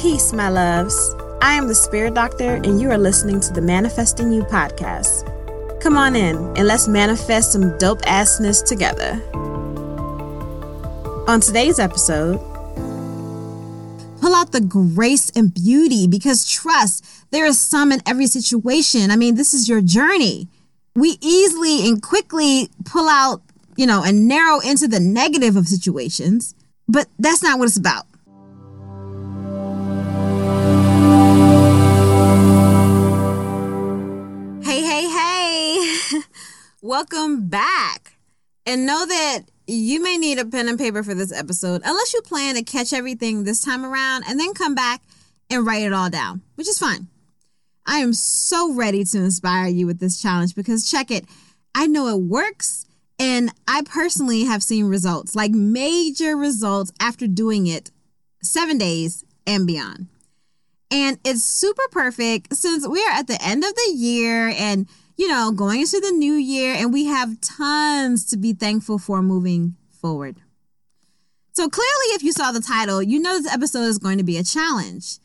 Peace, my loves. I am the Spirit Doctor, and you are listening to the Manifesting You podcast. Come on in and let's manifest some dope assness together. On today's episode, pull out the grace and beauty because trust, there is some in every situation. I mean, this is your journey. We easily and quickly pull out, you know, and narrow into the negative of situations, but that's not what it's about. Welcome back. And know that you may need a pen and paper for this episode, unless you plan to catch everything this time around and then come back and write it all down, which is fine. I am so ready to inspire you with this challenge because check it, I know it works. And I personally have seen results, like major results after doing it seven days and beyond. And it's super perfect since we are at the end of the year and, you know, going into the new year, and we have tons to be thankful for moving forward. So, clearly, if you saw the title, you know this episode is going to be a challenge.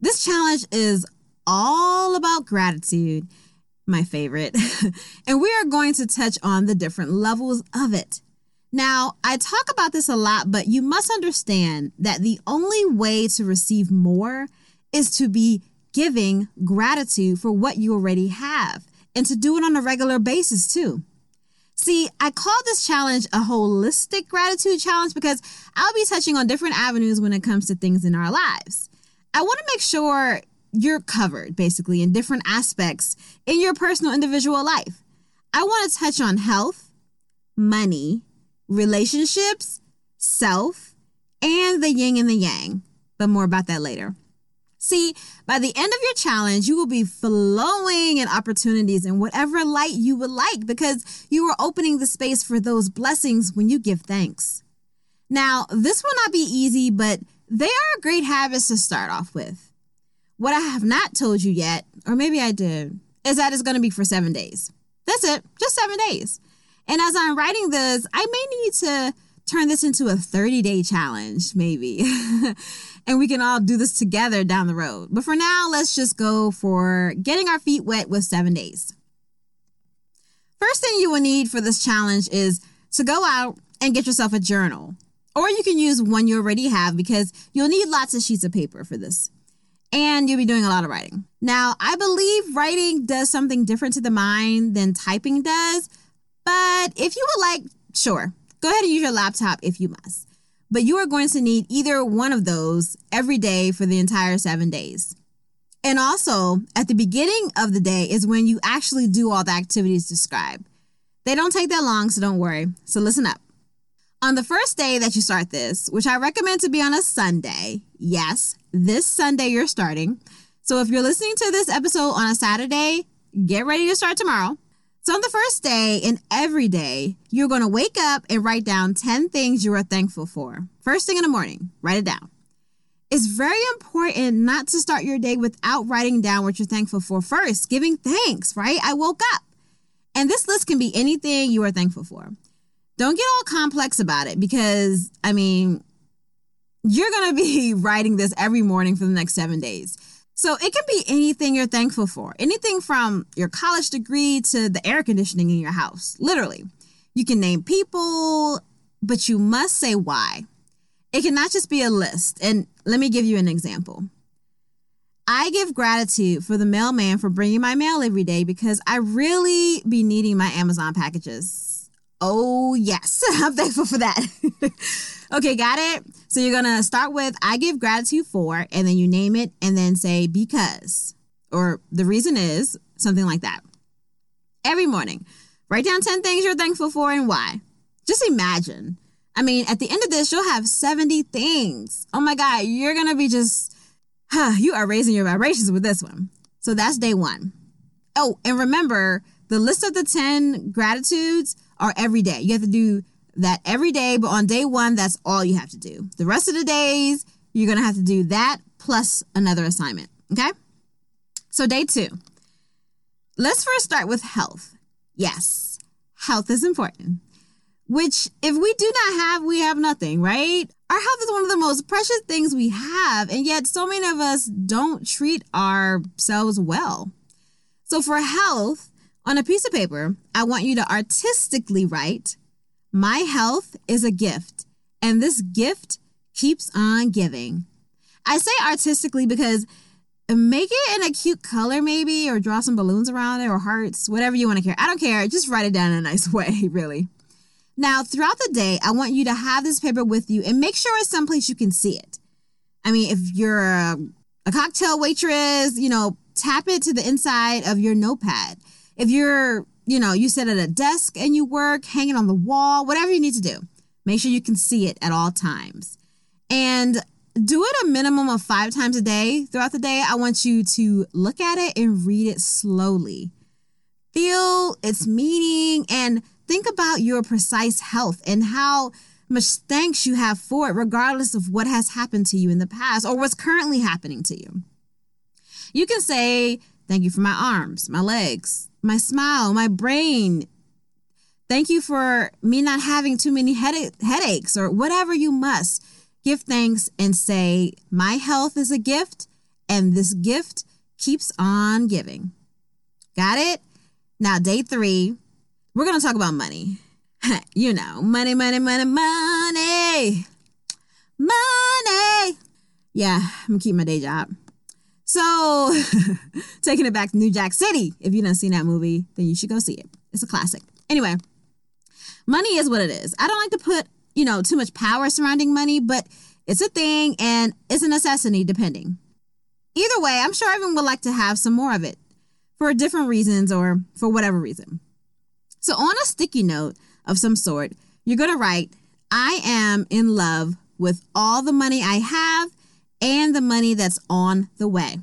This challenge is all about gratitude, my favorite. and we are going to touch on the different levels of it. Now, I talk about this a lot, but you must understand that the only way to receive more is to be giving gratitude for what you already have and to do it on a regular basis too. See, I call this challenge a holistic gratitude challenge because I'll be touching on different avenues when it comes to things in our lives. I want to make sure you're covered basically in different aspects in your personal individual life. I want to touch on health, money, relationships, self, and the yin and the yang, but more about that later. See, by the end of your challenge, you will be flowing in opportunities in whatever light you would like because you are opening the space for those blessings when you give thanks. Now, this will not be easy, but they are great habits to start off with. What I have not told you yet, or maybe I did, is that it's going to be for seven days. That's it, just seven days. And as I'm writing this, I may need to turn this into a 30 day challenge, maybe. and we can all do this together down the road. But for now, let's just go for getting our feet wet with seven days. First thing you will need for this challenge is to go out and get yourself a journal. Or you can use one you already have because you'll need lots of sheets of paper for this. And you'll be doing a lot of writing. Now, I believe writing does something different to the mind than typing does. But if you would like, sure, Go ahead and use your laptop if you must. But you are going to need either one of those every day for the entire seven days. And also, at the beginning of the day is when you actually do all the activities described. They don't take that long, so don't worry. So listen up. On the first day that you start this, which I recommend to be on a Sunday, yes, this Sunday you're starting. So if you're listening to this episode on a Saturday, get ready to start tomorrow. So, on the first day and every day, you're going to wake up and write down 10 things you are thankful for. First thing in the morning, write it down. It's very important not to start your day without writing down what you're thankful for first, giving thanks, right? I woke up. And this list can be anything you are thankful for. Don't get all complex about it because, I mean, you're going to be writing this every morning for the next seven days. So it can be anything you're thankful for, anything from your college degree to the air conditioning in your house, literally. You can name people, but you must say why. It cannot just be a list. And let me give you an example. I give gratitude for the mailman for bringing my mail every day because I really be needing my Amazon packages. Oh, yes, I'm thankful for that. Okay, got it? So you're going to start with I give gratitude for, and then you name it, and then say because, or the reason is, something like that. Every morning, write down 10 things you're thankful for and why. Just imagine. I mean, at the end of this, you'll have 70 things. Oh my God, you're going to be just, huh, you are raising your vibrations with this one. So that's day one. Oh, and remember, the list of the 10 gratitudes are every day. You have to do that every day, but on day one, that's all you have to do. The rest of the days, you're to have to do that plus another assignment. Okay? So, day two. Let's first start with health. Yes, health is important. Which, if we do not have, we have nothing, right? Our health is one of the most precious things we have, and yet so many of us don't treat ourselves well. So, for health, on a piece of paper, I want you to artistically write, My health is a gift, and this gift keeps on giving. I say artistically because make it in a cute color, maybe, or draw some balloons around it or hearts, whatever you want to care. I don't care. Just write it down in a nice way, really. Now, throughout the day, I want you to have this paper with you and make sure it's someplace you can see it. I mean, if you're a, a cocktail waitress, you know, tap it to the inside of your notepad if you're, you know, you sit at a desk and you work, hanging on the wall, whatever you need to do, make sure you can see it at all times. And do it a minimum of five times a day throughout the day. I want you to look at it and read it slowly. Feel its meaning and think about your precise health and how much thanks you have for it, regardless of what has happened to you in the past or what's currently happening to you. You can say, Thank you for my arms, my legs, my smile, my brain. Thank you for me not having too many headache, headaches or whatever you must. Give thanks and say, My health is a gift, and this gift keeps on giving. Got it? Now, day three, we're going to talk about money. you know, money, money, money, money. Money. Yeah, I'm going to keep my day job. So, taking it back to New Jack City. If you haven't seen that movie, then you should go see it. It's a classic. Anyway, money is what it is. I don't like to put, you know, too much power surrounding money, but it's a thing and it's a necessity depending. Either way, I'm sure everyone would like to have some more of it for different reasons or for whatever reason. So, on a sticky note of some sort, you're going to write, I am in love with all the money I have and the money that's on the way.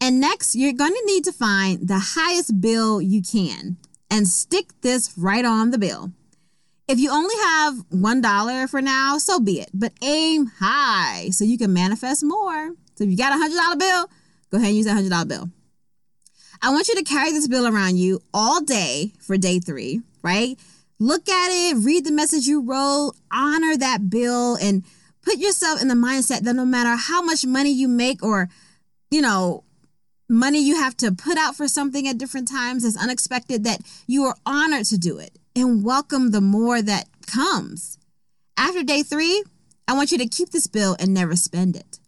And next, you're going to need to find the highest bill you can and stick this right on the bill. If you only have $1 for now, so be it, but aim high so you can manifest more. So if you got a $100 bill, go ahead and use that $100 bill. I want you to carry this bill around you all day for day three, right? Look at it, read the message you wrote, honor that bill, and put yourself in the mindset that no matter how much money you make or, you know, money you have to put out for something at different times is unexpected, that you are honored to do it and welcome the more that comes. After day three, I want you to keep this bill and never spend it.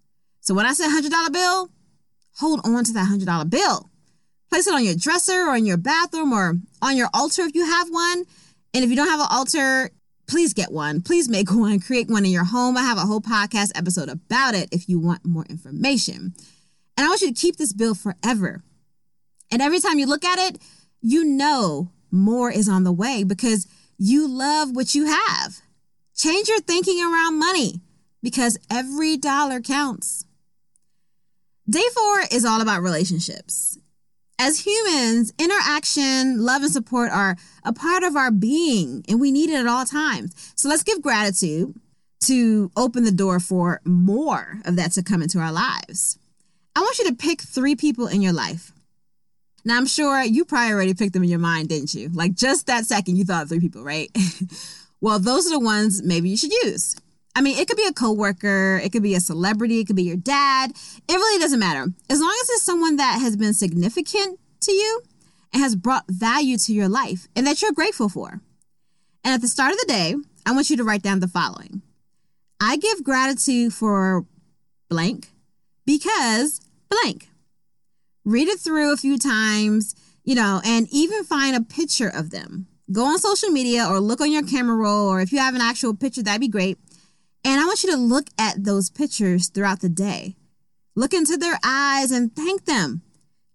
So when I say $100 bill, hold on to that $100 bill. Place it on your dresser or in your bathroom or on your altar if you have one. And if you don't have an altar, please get one. Please make one. Create one in your home. I have a whole podcast episode about it if you want more information. And I want you to keep this bill forever. And every time you look at it, you know more is on the way because you love what you have. Change your thinking around money because every dollar counts. Day four is all about relationships as humans, interaction, love, and support are a part of our being, and we need it at all times. So let's give gratitude to open the door for more of that to come into our lives. I want you to pick three people in your life. Now, I'm sure you probably already picked them in your mind, didn't you? Like just that second, you thought three people, right? well, those are the ones maybe you should use. I mean, it could be a coworker, it could be a celebrity, it could be your dad. It really doesn't matter. As long as it's someone that has been significant to you and has brought value to your life and that you're grateful for. And at the start of the day, I want you to write down the following I give gratitude for blank because blank. Read it through a few times, you know, and even find a picture of them. Go on social media or look on your camera roll, or if you have an actual picture, that'd be great and I want you to look at those pictures throughout the day. Look into their eyes and thank them.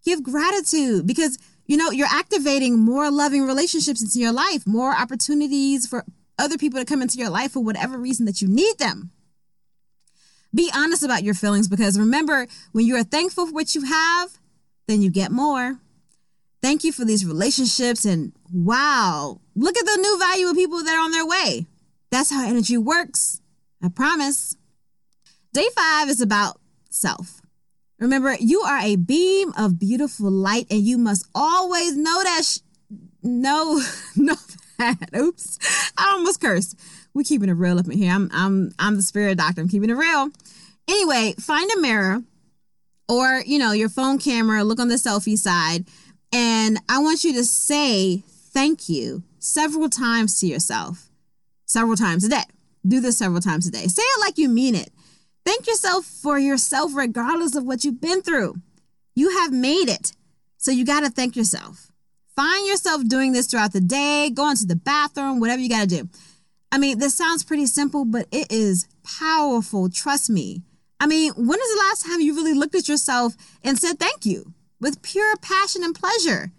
Give gratitude because, you know, you're activating more loving relationships into your life, more opportunities for other people to come into your life for whatever reason that you need them. Be honest about your feelings because remember, when you are thankful for what you have, then you get more. Thank you for these relationships and wow, look at the new value of people that are on their way. That's how energy works. I promise. Day five is about self. Remember, you are a beam of beautiful light, and you must always know that. Sh- know, know that. Oops, I almost cursed. we're keeping it real up in here. I'm I'm I'm the spirit doctor. I'm keeping it real. Anyway, find a mirror or you know your phone camera. Look on the selfie side, and I want you to say thank you several times to yourself, several times a day. Do this several times a day. Say it like you mean it. Thank yourself for yourself, regardless of what you've been through. You have made it. So you got to thank yourself. Find yourself doing this throughout the day, going to the bathroom, whatever you got to do. I mean, this sounds pretty simple, but it is powerful. Trust me. I mean, when is the last time you really looked at yourself and said thank you with pure passion and pleasure?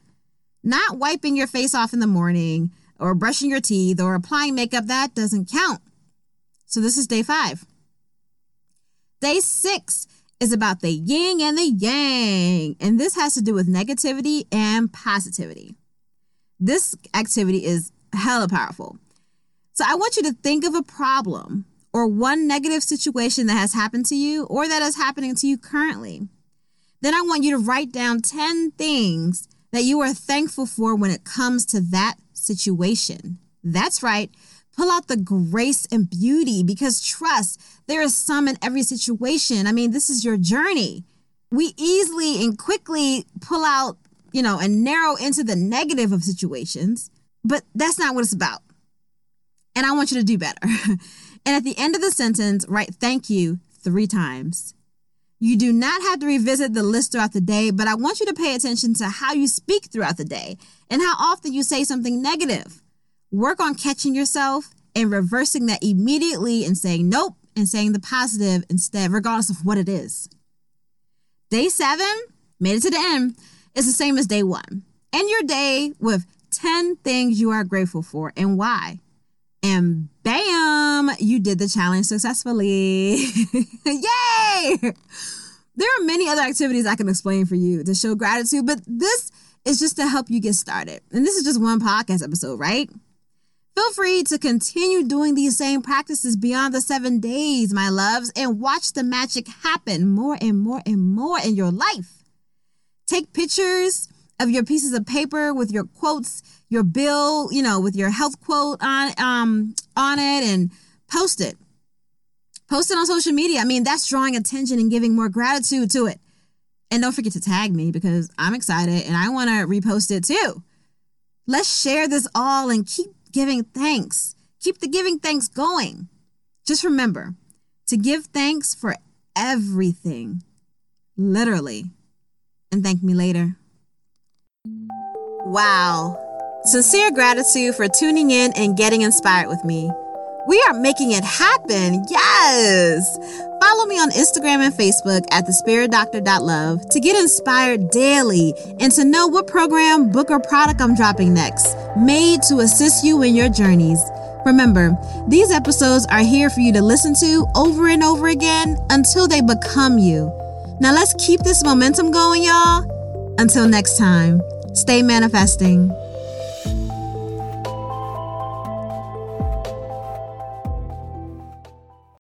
Not wiping your face off in the morning or brushing your teeth or applying makeup, that doesn't count. So, this is day five. Day six is about the yin and the yang, and this has to do with negativity and positivity. This activity is hella powerful. So, I want you to think of a problem or one negative situation that has happened to you or that is happening to you currently. Then I want you to write down 10 things that you are thankful for when it comes to that situation. That's right. Pull out the grace and beauty because trust, there is some in every situation. I mean, this is your journey. We easily and quickly pull out, you know, and narrow into the negative of situations, but that's not what it's about. And I want you to do better. and at the end of the sentence, write thank you three times. You do not have to revisit the list throughout the day, but I want you to pay attention to how you speak throughout the day and how often you say something negative. Work on catching yourself and reversing that immediately and saying nope and saying the positive instead, regardless of what it is. Day seven, made it to the end, is the same as day one. End your day with 10 things you are grateful for and why. And bam, you did the challenge successfully. Yay! There are many other activities I can explain for you to show gratitude, but this is just to help you get started. And this is just one podcast episode, right? Feel free to continue doing these same practices beyond the seven days, my loves, and watch the magic happen more and more and more in your life. Take pictures of your pieces of paper with your quotes, your bill, you know, with your health quote on um on it and post it. Post it on social media. I mean, that's drawing attention and giving more gratitude to it. And don't forget to tag me because I'm excited and I want to repost it too. Let's share this all and keep giving thanks. Keep the giving thanks going. Just remember to give thanks for everything, literally, and thank me later. Wow. Sincere gratitude for tuning in and getting inspired with me. We are making it happen. Yes. Follow me on Instagram and Facebook at thespiritdoctor.love to get inspired daily and to know what program, book, or product I'm dropping next, made to assist you in your journeys. Remember, these episodes are here for you to listen to over and over again until they become you. Now let's keep this momentum going, y'all. Until next time, stay manifesting.